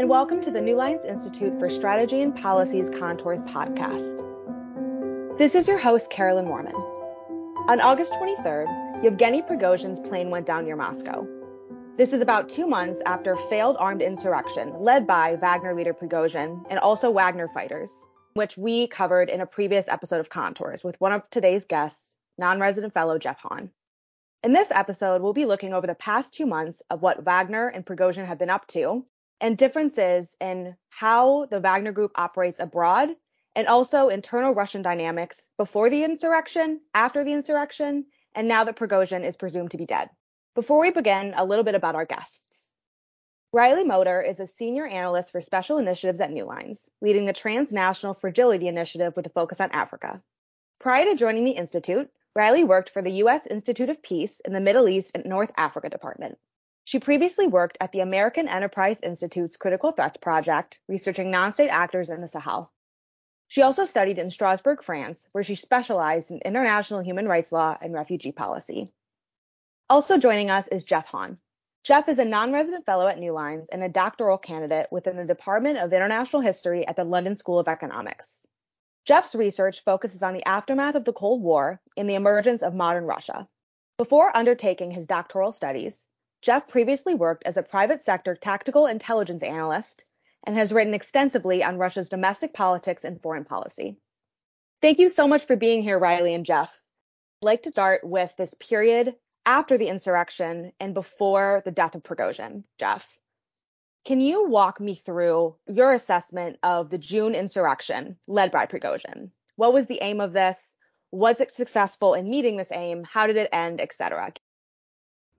and welcome to the New Lines Institute for Strategy and Policies Contours podcast. This is your host, Carolyn Moorman. On August 23rd, Yevgeny Prigozhin's plane went down near Moscow. This is about two months after a failed armed insurrection led by Wagner leader Prigozhin and also Wagner fighters, which we covered in a previous episode of Contours with one of today's guests, non-resident fellow Jeff Hawn. In this episode, we'll be looking over the past two months of what Wagner and Prigozhin have been up to and differences in how the Wagner Group operates abroad and also internal Russian dynamics before the insurrection, after the insurrection, and now that Prigozhin is presumed to be dead. Before we begin, a little bit about our guests. Riley Moeder is a senior analyst for special initiatives at New Lines, leading the Transnational Fragility Initiative with a focus on Africa. Prior to joining the Institute, Riley worked for the U.S. Institute of Peace in the Middle East and North Africa Department. She previously worked at the American Enterprise Institute's Critical Threats Project, researching non-state actors in the Sahel. She also studied in Strasbourg, France, where she specialized in international human rights law and refugee policy. Also joining us is Jeff Hawn. Jeff is a non-resident fellow at New Lines and a doctoral candidate within the Department of International History at the London School of Economics. Jeff's research focuses on the aftermath of the Cold War and the emergence of modern Russia. Before undertaking his doctoral studies, Jeff previously worked as a private sector tactical intelligence analyst and has written extensively on Russia's domestic politics and foreign policy. Thank you so much for being here, Riley and Jeff. I'd like to start with this period after the insurrection and before the death of Prigozhin. Jeff, can you walk me through your assessment of the June insurrection led by Prigozhin? What was the aim of this? Was it successful in meeting this aim? How did it end, etc.?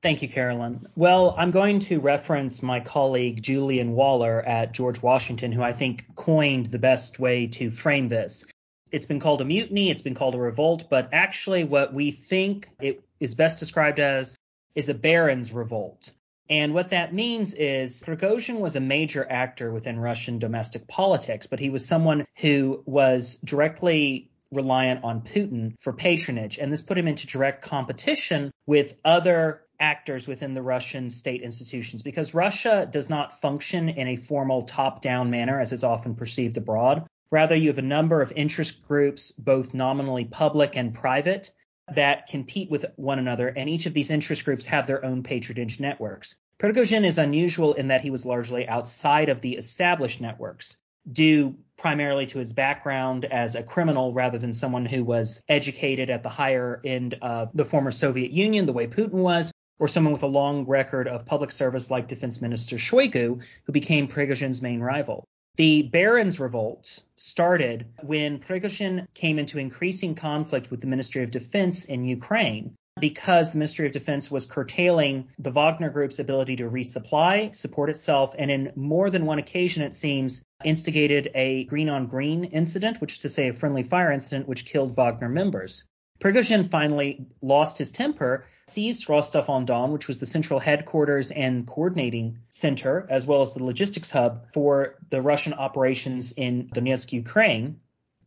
Thank you, Carolyn. Well, I'm going to reference my colleague Julian Waller at George Washington, who I think coined the best way to frame this. It's been called a mutiny, it's been called a revolt, but actually, what we think it is best described as is a baron's revolt. And what that means is Prigozhin was a major actor within Russian domestic politics, but he was someone who was directly reliant on Putin for patronage. And this put him into direct competition with other actors within the Russian state institutions because Russia does not function in a formal top down manner as is often perceived abroad. Rather, you have a number of interest groups, both nominally public and private, that compete with one another, and each of these interest groups have their own patronage networks. Prigozhin is unusual in that he was largely outside of the established networks, due primarily to his background as a criminal rather than someone who was educated at the higher end of the former Soviet Union, the way Putin was, or someone with a long record of public service like Defense Minister Shoigu, who became Prigozhin's main rival. The Barons' Revolt started when Prigozhin came into increasing conflict with the Ministry of Defense in Ukraine because the Ministry of Defense was curtailing the Wagner Group's ability to resupply, support itself, and in more than one occasion, it seems, instigated a green on green incident, which is to say a friendly fire incident, which killed Wagner members. Prigozhin finally lost his temper, seized Rostov-on-Don, which was the central headquarters and coordinating center, as well as the logistics hub for the Russian operations in Donetsk, Ukraine,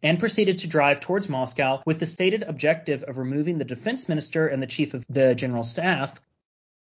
and proceeded to drive towards Moscow with the stated objective of removing the defense minister and the chief of the general staff.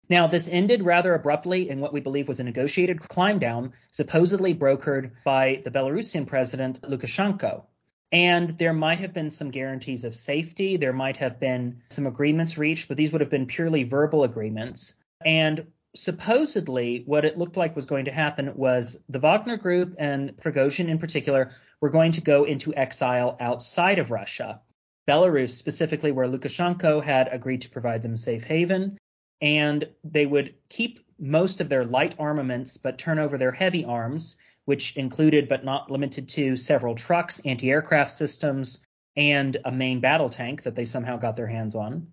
Now, this ended rather abruptly in what we believe was a negotiated climb down, supposedly brokered by the Belarusian president Lukashenko. And there might have been some guarantees of safety. There might have been some agreements reached, but these would have been purely verbal agreements. And supposedly, what it looked like was going to happen was the Wagner Group and Prigozhin in particular were going to go into exile outside of Russia, Belarus specifically, where Lukashenko had agreed to provide them safe haven. And they would keep most of their light armaments, but turn over their heavy arms which included but not limited to several trucks, anti aircraft systems, and a main battle tank that they somehow got their hands on.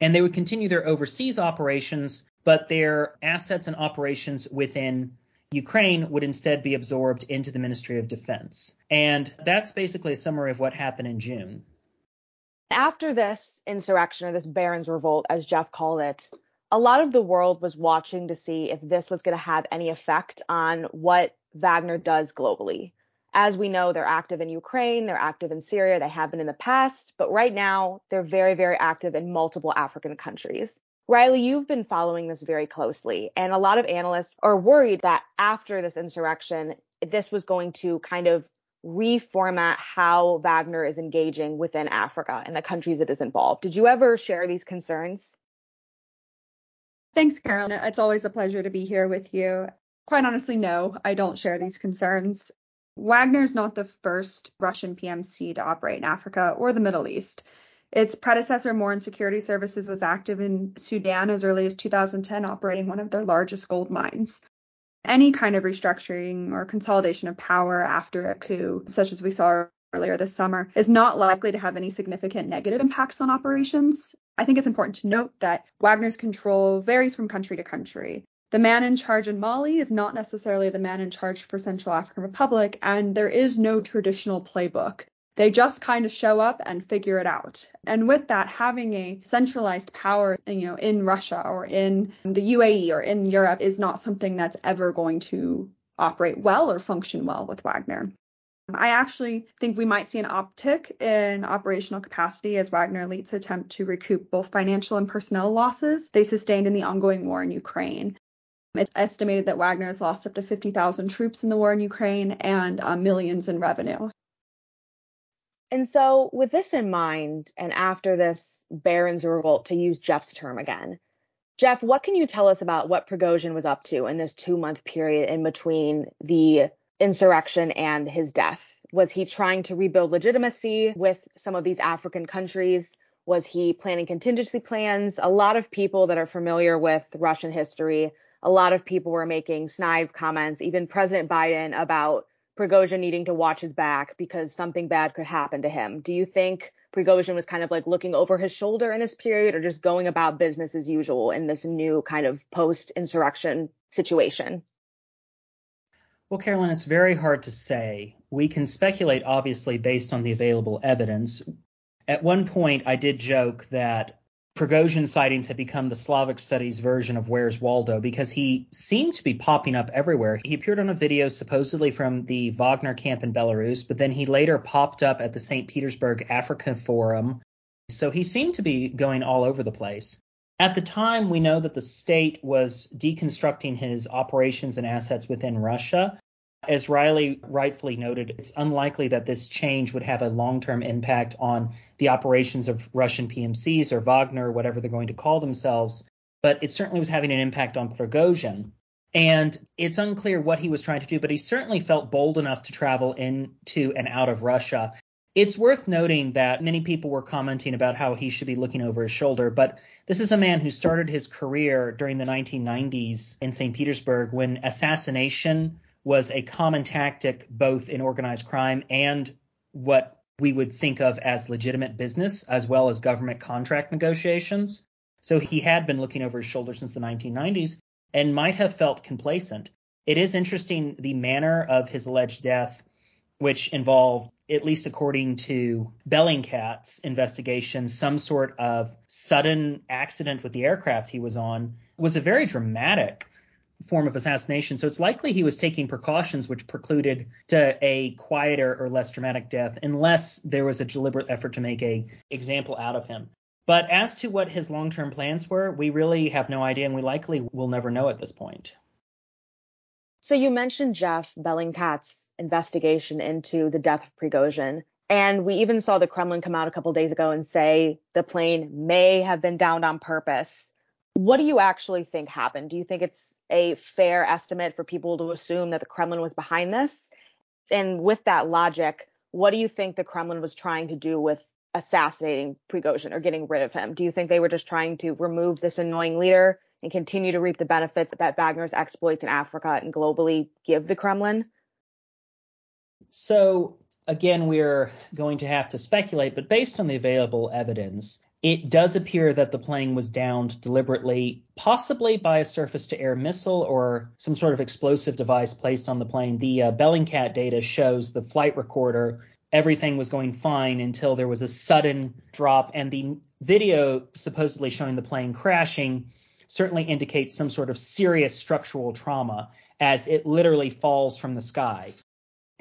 And they would continue their overseas operations, but their assets and operations within Ukraine would instead be absorbed into the Ministry of Defense. And that's basically a summary of what happened in June. After this insurrection or this Barons Revolt, as Jeff called it, a lot of the world was watching to see if this was going to have any effect on what Wagner does globally. As we know, they're active in Ukraine, they're active in Syria, they have been in the past, but right now they're very, very active in multiple African countries. Riley, you've been following this very closely, and a lot of analysts are worried that after this insurrection, this was going to kind of reformat how Wagner is engaging within Africa and the countries it is involved. Did you ever share these concerns? Thanks, Carolyn. It's always a pleasure to be here with you. Quite honestly, no, I don't share these concerns. Wagner is not the first Russian PMC to operate in Africa or the Middle East. Its predecessor, Moran Security Services, was active in Sudan as early as 2010, operating one of their largest gold mines any kind of restructuring or consolidation of power after a coup, such as we saw earlier this summer, is not likely to have any significant negative impacts on operations. I think it's important to note that Wagner's control varies from country to country. The man in charge in Mali is not necessarily the man in charge for Central African Republic, and there is no traditional playbook. They just kind of show up and figure it out. And with that, having a centralized power, you know, in Russia or in the UAE or in Europe is not something that's ever going to operate well or function well with Wagner. I actually think we might see an uptick in operational capacity as Wagner elites attempt to recoup both financial and personnel losses they sustained in the ongoing war in Ukraine. It's estimated that Wagner has lost up to 50,000 troops in the war in Ukraine and uh, millions in revenue. And so, with this in mind, and after this Barons revolt, to use Jeff's term again, Jeff, what can you tell us about what Prigozhin was up to in this two month period in between the insurrection and his death? Was he trying to rebuild legitimacy with some of these African countries? Was he planning contingency plans? A lot of people that are familiar with Russian history, a lot of people were making snide comments, even President Biden, about Prigozhin needing to watch his back because something bad could happen to him. Do you think Prigozhin was kind of like looking over his shoulder in this period or just going about business as usual in this new kind of post insurrection situation? Well, Carolyn, it's very hard to say. We can speculate, obviously, based on the available evidence. At one point, I did joke that Prigozhin sightings had become the Slavic studies version of Where's Waldo because he seemed to be popping up everywhere. He appeared on a video supposedly from the Wagner camp in Belarus, but then he later popped up at the St. Petersburg Africa Forum. So he seemed to be going all over the place. At the time, we know that the state was deconstructing his operations and assets within Russia, as Riley rightfully noted, it's unlikely that this change would have a long term impact on the operations of Russian PMCs or Wagner, whatever they're going to call themselves, but it certainly was having an impact on Prigozhin. And it's unclear what he was trying to do, but he certainly felt bold enough to travel into and out of Russia. It's worth noting that many people were commenting about how he should be looking over his shoulder, but this is a man who started his career during the 1990s in St. Petersburg when assassination was a common tactic both in organized crime and what we would think of as legitimate business, as well as government contract negotiations. So he had been looking over his shoulder since the 1990s and might have felt complacent. It is interesting the manner of his alleged death, which involved, at least according to Bellingcat's investigation, some sort of sudden accident with the aircraft he was on, was a very dramatic form of assassination. So it's likely he was taking precautions which precluded to a quieter or less dramatic death unless there was a deliberate effort to make a example out of him. But as to what his long-term plans were, we really have no idea and we likely will never know at this point. So you mentioned Jeff Bellingcat's investigation into the death of Prigozhin. And we even saw the Kremlin come out a couple days ago and say the plane may have been downed on purpose. What do you actually think happened? Do you think it's a fair estimate for people to assume that the Kremlin was behind this? And with that logic, what do you think the Kremlin was trying to do with assassinating Prigozhin or getting rid of him? Do you think they were just trying to remove this annoying leader and continue to reap the benefits that Wagner's exploits in Africa and globally give the Kremlin? So again, we're going to have to speculate, but based on the available evidence, it does appear that the plane was downed deliberately, possibly by a surface to air missile or some sort of explosive device placed on the plane. The uh, Bellingcat data shows the flight recorder, everything was going fine until there was a sudden drop, and the video supposedly showing the plane crashing certainly indicates some sort of serious structural trauma as it literally falls from the sky.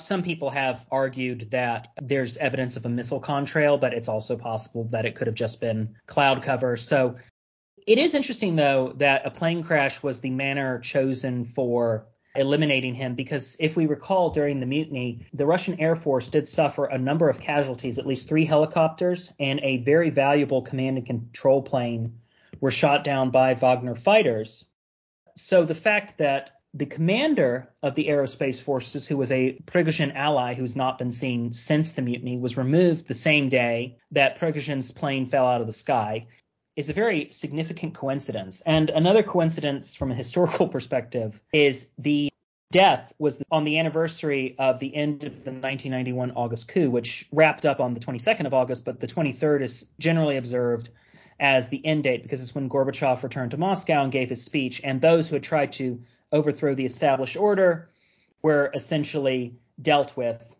Some people have argued that there's evidence of a missile contrail, but it's also possible that it could have just been cloud cover. So It is interesting, though, that a plane crash was the manner chosen for eliminating him because if we recall during the mutiny, the Russian Air Force did suffer a number of casualties, at least three helicopters and a very valuable command and control plane were shot down by Wagner fighters. So the fact that the commander of the aerospace forces, who was a Prigozhin ally who's not been seen since the mutiny, was removed the same day that Prigozhin's plane fell out of the sky, is a very significant coincidence. And another coincidence from a historical perspective is the death was on the anniversary of the end of the 1991 August coup, which wrapped up on the 22nd of August, but the 23rd is generally observed as the end date because it's when Gorbachev returned to Moscow and gave his speech, and those who had tried to overthrow the established order were essentially dealt with.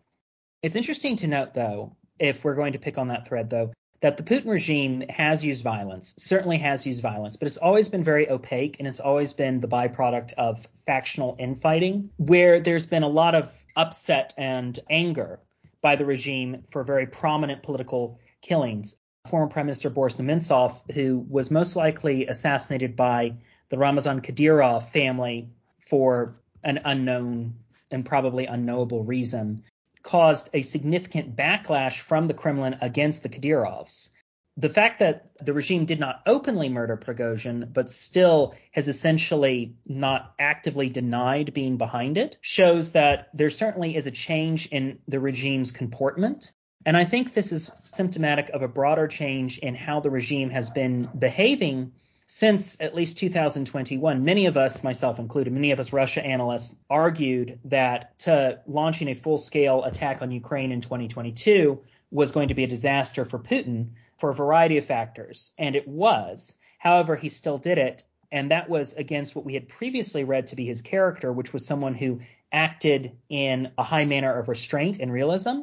It's interesting to note, though, if we're going to pick on that thread, though, that the Putin regime has used violence, certainly has used violence, but it's always been very opaque and it's always been the byproduct of factional infighting, where there's been a lot of upset and anger by the regime for very prominent political killings former Prime Minister Boris Nemtsov, who was most likely assassinated by the Ramzan Kadyrov family for an unknown and probably unknowable reason, caused a significant backlash from the Kremlin against the Kadyrovs. The fact that the regime did not openly murder Prigozhin, but still has essentially not actively denied being behind it, shows that there certainly is a change in the regime's comportment and I think this is symptomatic of a broader change in how the regime has been behaving since at least 2021. Many of us, myself included, many of us Russia analysts argued that to launching a full scale attack on Ukraine in 2022 was going to be a disaster for Putin for a variety of factors. And it was. However, he still did it. And that was against what we had previously read to be his character, which was someone who acted in a high manner of restraint and realism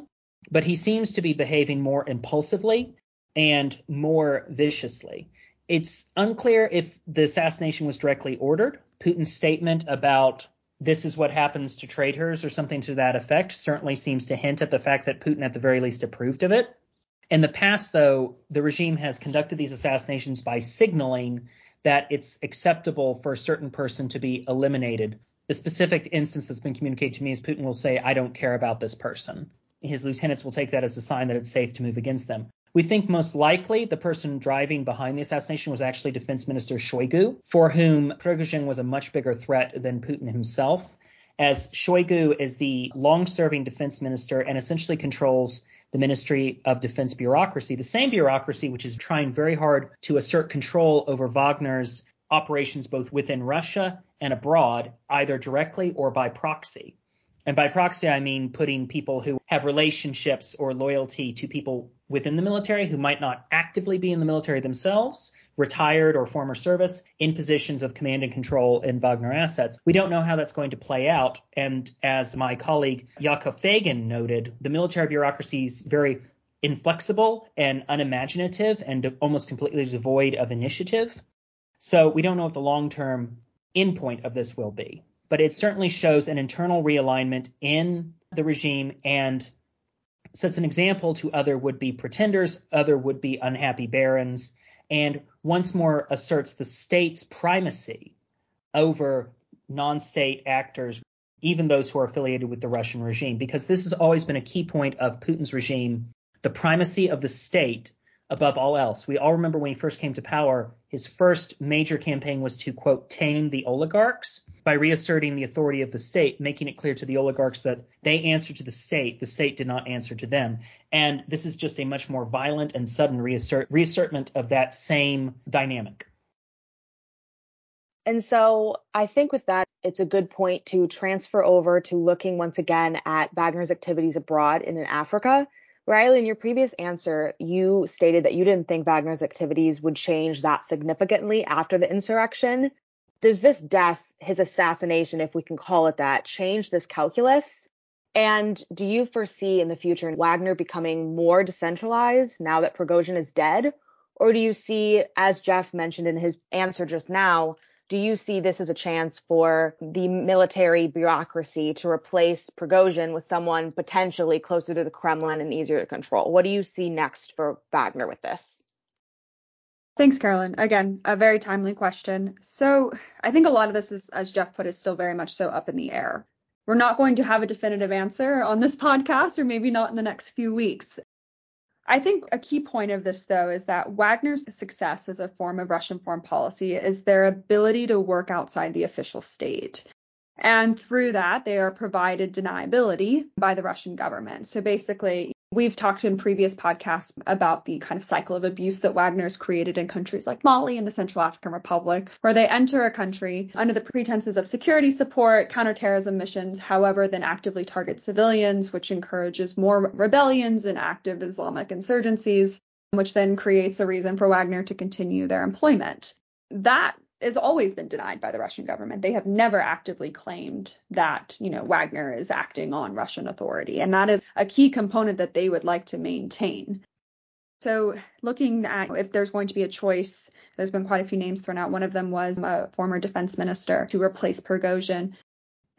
but he seems to be behaving more impulsively and more viciously. It's unclear if the assassination was directly ordered. Putin's statement about this is what happens to traitors or something to that effect certainly seems to hint at the fact that Putin at the very least approved of it. In the past, though, the regime has conducted these assassinations by signaling that it's acceptable for a certain person to be eliminated. The specific instance that's been communicated to me is Putin will say, I don't care about this person his lieutenants will take that as a sign that it's safe to move against them. We think most likely the person driving behind the assassination was actually Defense Minister Shoigu, for whom Prigozhin was a much bigger threat than Putin himself, as Shoigu is the long serving defense minister and essentially controls the Ministry of Defense bureaucracy, the same bureaucracy which is trying very hard to assert control over Wagner's operations both within Russia and abroad, either directly or by proxy. And by proxy, I mean putting people who have relationships or loyalty to people within the military who might not actively be in the military themselves, retired or former service, in positions of command and control in Wagner assets. We don't know how that's going to play out. And as my colleague Yakov Fagan noted, the military bureaucracy is very inflexible and unimaginative and almost completely devoid of initiative. So we don't know what the long term endpoint of this will be but it certainly shows an internal realignment in the regime and sets an example to other would be pretenders, other would be unhappy barons, and once more asserts the state's primacy over non state actors, even those who are affiliated with the Russian regime, because this has always been a key point of Putin's regime the primacy of the state above all else. We all remember when he first came to power, his first major campaign was to, quote, tame the oligarchs by reasserting the authority of the state, making it clear to the oligarchs that they answer to the state, the state did not answer to them. And this is just a much more violent and sudden reassert, reassertment of that same dynamic. And so I think with that, it's a good point to transfer over to looking once again at Wagner's activities abroad and in Africa Riley, in your previous answer, you stated that you didn't think Wagner's activities would change that significantly after the insurrection. Does this death, his assassination, if we can call it that, change this calculus? And do you foresee in the future Wagner becoming more decentralized now that Prigozhin is dead? Or do you see, as Jeff mentioned in his answer just now, do you see this as a chance for the military bureaucracy to replace Prigozhin with someone potentially closer to the Kremlin and easier to control? What do you see next for Wagner with this? Thanks, Carolyn. Again, a very timely question. So I think a lot of this is, as Jeff put, is still very much so up in the air. We're not going to have a definitive answer on this podcast, or maybe not in the next few weeks. I think a key point of this, though, is that Wagner's success as a form of Russian foreign policy is their ability to work outside the official state. And through that, they are provided deniability by the Russian government. So basically, We've talked in previous podcasts about the kind of cycle of abuse that Wagner's created in countries like Mali and the Central African Republic, where they enter a country under the pretenses of security support, counterterrorism missions, however, then actively target civilians, which encourages more rebellions and active Islamic insurgencies, which then creates a reason for Wagner to continue their employment. That has always been denied by the Russian government. They have never actively claimed that, you know, Wagner is acting on Russian authority. And that is a key component that they would like to maintain. So, looking at if there's going to be a choice, there's been quite a few names thrown out. One of them was a former defense minister to replace Prigozhin.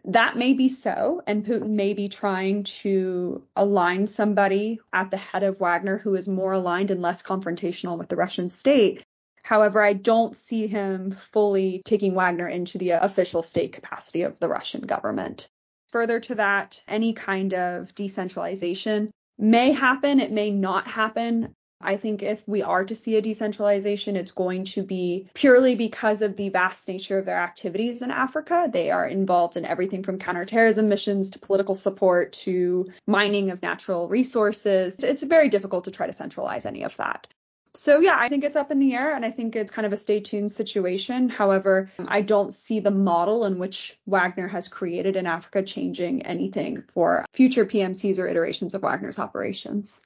That may be so, and Putin may be trying to align somebody at the head of Wagner who is more aligned and less confrontational with the Russian state However, I don't see him fully taking Wagner into the official state capacity of the Russian government. Further to that, any kind of decentralization may happen, it may not happen. I think if we are to see a decentralization, it's going to be purely because of the vast nature of their activities in Africa. They are involved in everything from counterterrorism missions to political support to mining of natural resources. It's very difficult to try to centralize any of that. So yeah, I think it's up in the air and I think it's kind of a stay tuned situation. However, I don't see the model in which Wagner has created in Africa changing anything for future PMCs or iterations of Wagner's operations.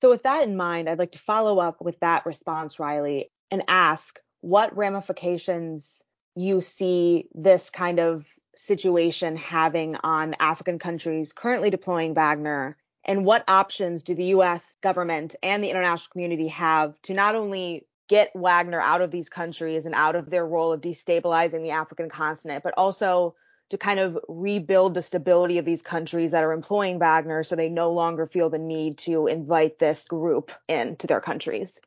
So with that in mind, I'd like to follow up with that response, Riley, and ask what ramifications you see this kind of situation having on African countries currently deploying Wagner and what options do the US government and the international community have to not only get Wagner out of these countries and out of their role of destabilizing the African continent, but also to kind of rebuild the stability of these countries that are employing Wagner so they no longer feel the need to invite this group into their countries?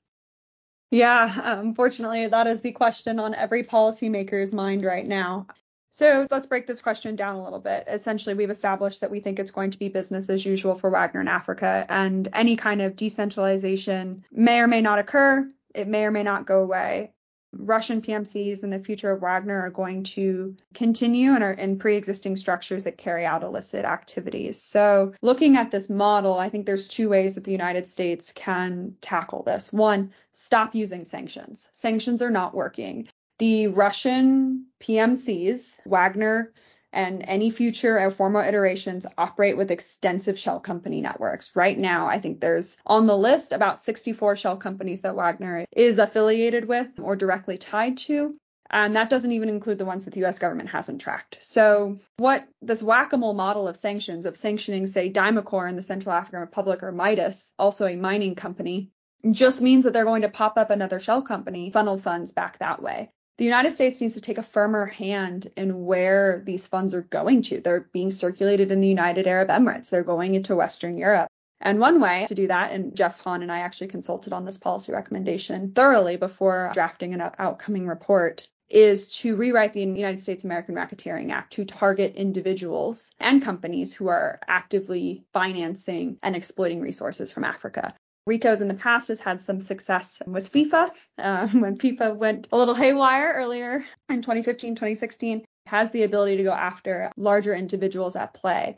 Yeah, unfortunately, that is the question on every policymaker's mind right now. So let's break this question down a little bit. Essentially, we've established that we think it's going to be business as usual for Wagner in Africa, and any kind of decentralization may or may not occur. It may or may not go away. Russian PMCs in the future of Wagner are going to continue and are in pre-existing structures that carry out illicit activities. So looking at this model, I think there's two ways that the United States can tackle this. One, stop using sanctions. Sanctions are not working the Russian PMCs, Wagner, and any future or former iterations operate with extensive shell company networks. Right now, I think there's on the list about 64 shell companies that Wagner is affiliated with or directly tied to. And that doesn't even include the ones that the US government hasn't tracked. So, what this whack a mole model of sanctions, of sanctioning, say, Dimacor in the Central African Republic or Midas, also a mining company, just means that they're going to pop up another shell company, funnel funds back that way the United States needs to take a firmer hand in where these funds are going to. They're being circulated in the United Arab Emirates. They're going into Western Europe. And one way to do that, and Jeff Hawn and I actually consulted on this policy recommendation thoroughly before drafting an outcoming report, is to rewrite the United States American Racketeering Act to target individuals and companies who are actively financing and exploiting resources from Africa. RICO's in the past has had some success with FIFA. Uh, when FIFA went a little haywire earlier in 2015, 2016, has the ability to go after larger individuals at play.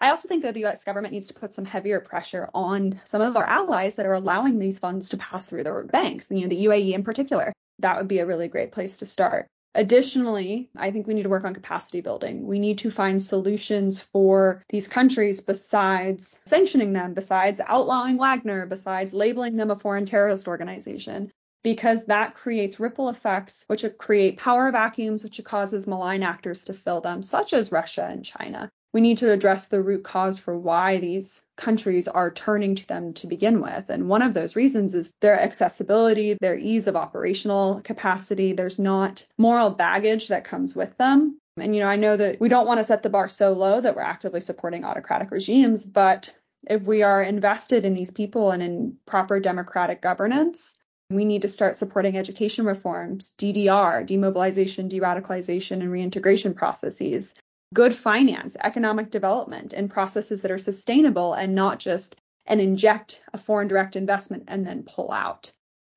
I also think that the US government needs to put some heavier pressure on some of our allies that are allowing these funds to pass through their banks, you know, the UAE in particular. That would be a really great place to start. Additionally, I think we need to work on capacity building. We need to find solutions for these countries besides sanctioning them, besides outlawing Wagner, besides labeling them a foreign terrorist organization, because that creates ripple effects, which create power vacuums, which causes malign actors to fill them, such as Russia and China we need to address the root cause for why these countries are turning to them to begin with. And one of those reasons is their accessibility, their ease of operational capacity. There's not moral baggage that comes with them. And, you know, I know that we don't want to set the bar so low that we're actively supporting autocratic regimes, but if we are invested in these people and in proper democratic governance, We need to start supporting education reforms, DDR, demobilization, de-radicalization, and reintegration processes, good finance, economic development, and processes that are sustainable and not just and inject a foreign direct investment and then pull out.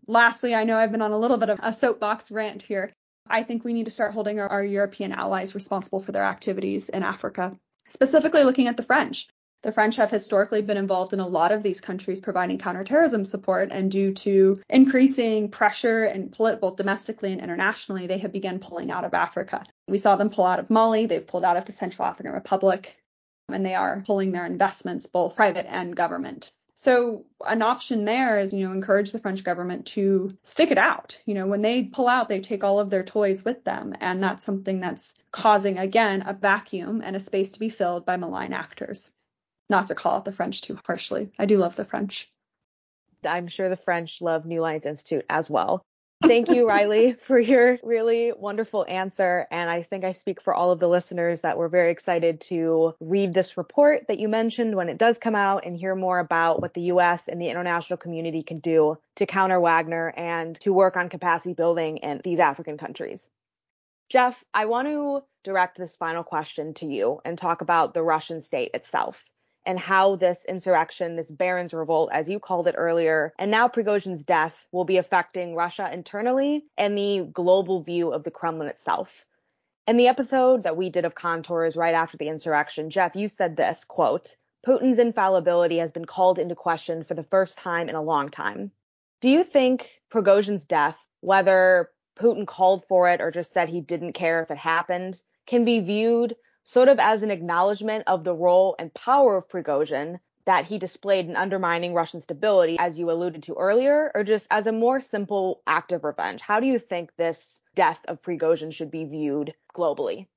Lastly, I know I've been on a little bit of a soapbox rant here. I think we need to start holding our, our European allies responsible for their activities in Africa, specifically looking at the French. The French have historically been involved in a lot of these countries providing counterterrorism support, and due to increasing pressure and both domestically and internationally, they have begun pulling out of Africa. We saw them pull out of Mali, they've pulled out of the Central African Republic, and they are pulling their investments, both private and government. So an option there is, you know, encourage the French government to stick it out. You know, when they pull out, they take all of their toys with them. And that's something that's causing, again, a vacuum and a space to be filled by malign actors not to call out the French too harshly. I do love the French. I'm sure the French love New Lines Institute as well. Thank you, Riley, for your really wonderful answer. And I think I speak for all of the listeners that we're very excited to read this report that you mentioned when it does come out and hear more about what the U.S. and the international community can do to counter Wagner and to work on capacity building in these African countries. Jeff, I want to direct this final question to you and talk about the Russian state itself and how this insurrection, this Barons revolt, as you called it earlier, and now Prigozhin's death will be affecting Russia internally and the global view of the Kremlin itself. In the episode that we did of contours right after the insurrection, Jeff, you said this quote, Putin's infallibility has been called into question for the first time in a long time. Do you think Prigozhin's death, whether Putin called for it or just said he didn't care if it happened, can be viewed sort of as an acknowledgement of the role and power of Prigozhin that he displayed in undermining Russian stability, as you alluded to earlier, or just as a more simple act of revenge? How do you think this death of Prigozhin should be viewed globally?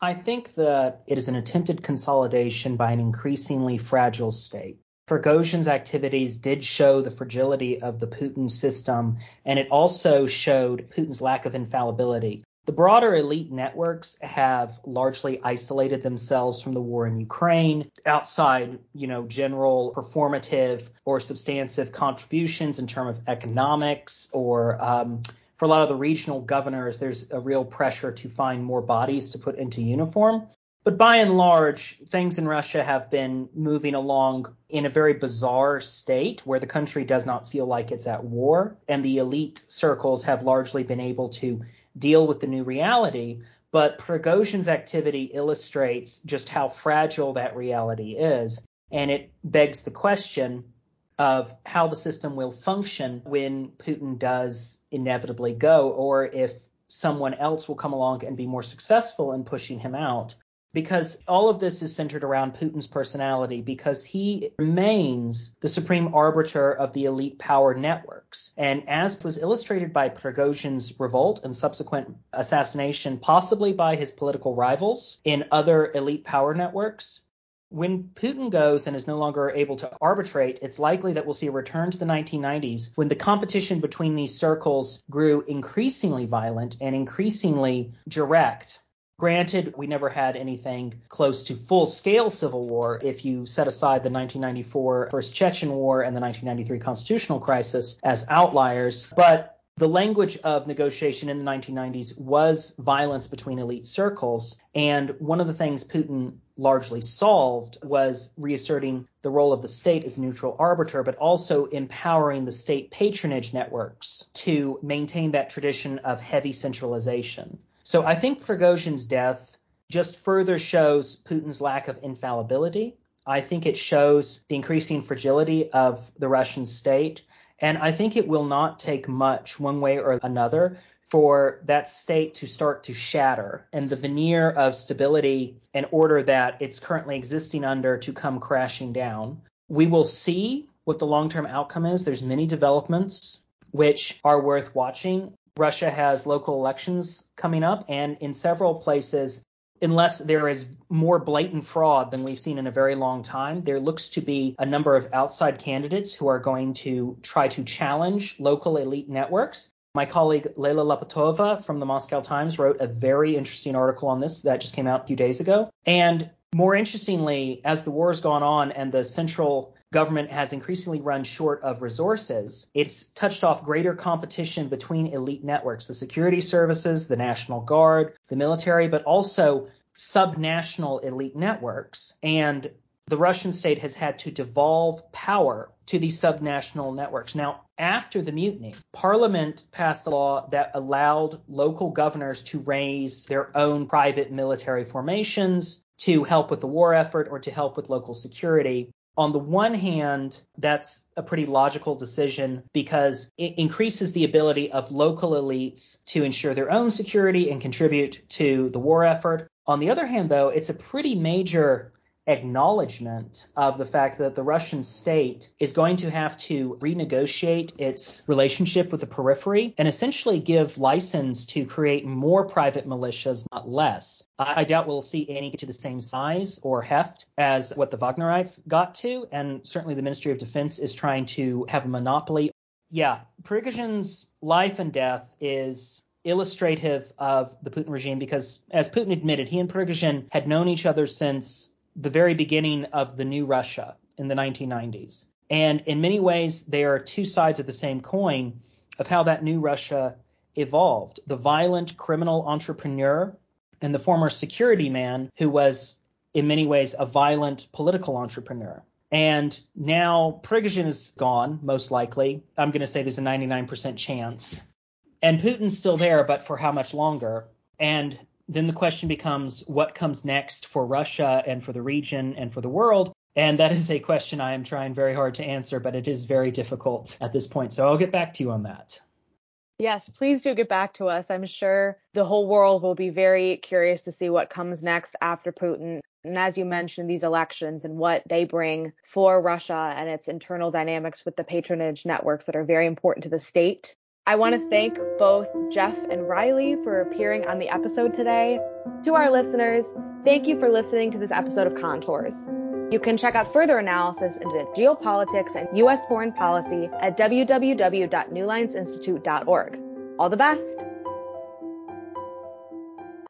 I think that it is an attempted consolidation by an increasingly fragile state. Prigozhin's activities did show the fragility of the Putin system, and it also showed Putin's lack of infallibility. The broader elite networks have largely isolated themselves from the war in Ukraine outside, you know, general performative or substantive contributions in terms of economics or um, for a lot of the regional governors, there's a real pressure to find more bodies to put into uniform. But by and large, things in Russia have been moving along in a very bizarre state where the country does not feel like it's at war, and the elite circles have largely been able to deal with the new reality. But Prigozhin's activity illustrates just how fragile that reality is. And it begs the question of how the system will function when Putin does inevitably go, or if someone else will come along and be more successful in pushing him out because all of this is centered around Putin's personality because he remains the supreme arbiter of the elite power networks. And as was illustrated by Prigozhin's revolt and subsequent assassination, possibly by his political rivals in other elite power networks, when Putin goes and is no longer able to arbitrate, it's likely that we'll see a return to the 1990s when the competition between these circles grew increasingly violent and increasingly direct Granted, we never had anything close to full scale civil war if you set aside the 1994 First Chechen War and the 1993 constitutional crisis as outliers, but the language of negotiation in the 1990s was violence between elite circles. And one of the things Putin largely solved was reasserting the role of the state as neutral arbiter, but also empowering the state patronage networks to maintain that tradition of heavy centralization. So I think Prigozhin's death just further shows Putin's lack of infallibility. I think it shows the increasing fragility of the Russian state. And I think it will not take much, one way or another, for that state to start to shatter and the veneer of stability and order that it's currently existing under to come crashing down. We will see what the long term outcome is. There's many developments which are worth watching. Russia has local elections coming up, and in several places, unless there is more blatant fraud than we've seen in a very long time, there looks to be a number of outside candidates who are going to try to challenge local elite networks. My colleague Leyla Latypova from the Moscow Times wrote a very interesting article on this that just came out a few days ago. And more interestingly, as the war has gone on and the central government has increasingly run short of resources, it's touched off greater competition between elite networks, the security services, the National Guard, the military, but also subnational elite networks. And the Russian state has had to devolve power to these subnational networks. Now, after the mutiny, Parliament passed a law that allowed local governors to raise their own private military formations to help with the war effort or to help with local security. On the one hand, that's a pretty logical decision because it increases the ability of local elites to ensure their own security and contribute to the war effort. On the other hand, though, it's a pretty major acknowledgement of the fact that the Russian state is going to have to renegotiate its relationship with the periphery and essentially give license to create more private militias, not less. I doubt we'll see any get to the same size or heft as what the Wagnerites got to, and certainly the Ministry of Defense is trying to have a monopoly. Yeah, Prigozhin's life and death is illustrative of the Putin regime because, as Putin admitted, he and Prigozhin had known each other since the very beginning of the new Russia in the 1990s. And in many ways, they are two sides of the same coin of how that new Russia evolved. The violent criminal entrepreneur and the former security man who was in many ways a violent political entrepreneur. And now Prigozhin is gone, most likely. I'm going to say there's a 99% chance. And Putin's still there, but for how much longer? And then the question becomes what comes next for Russia and for the region and for the world? And that is a question I am trying very hard to answer, but it is very difficult at this point. So I'll get back to you on that. Yes, please do get back to us. I'm sure the whole world will be very curious to see what comes next after Putin. And as you mentioned, these elections and what they bring for Russia and its internal dynamics with the patronage networks that are very important to the state. I want to thank both Jeff and Riley for appearing on the episode today. To our listeners, thank you for listening to this episode of Contours. You can check out further analysis into geopolitics and U.S. foreign policy at www.newlinesinstitute.org. All the best!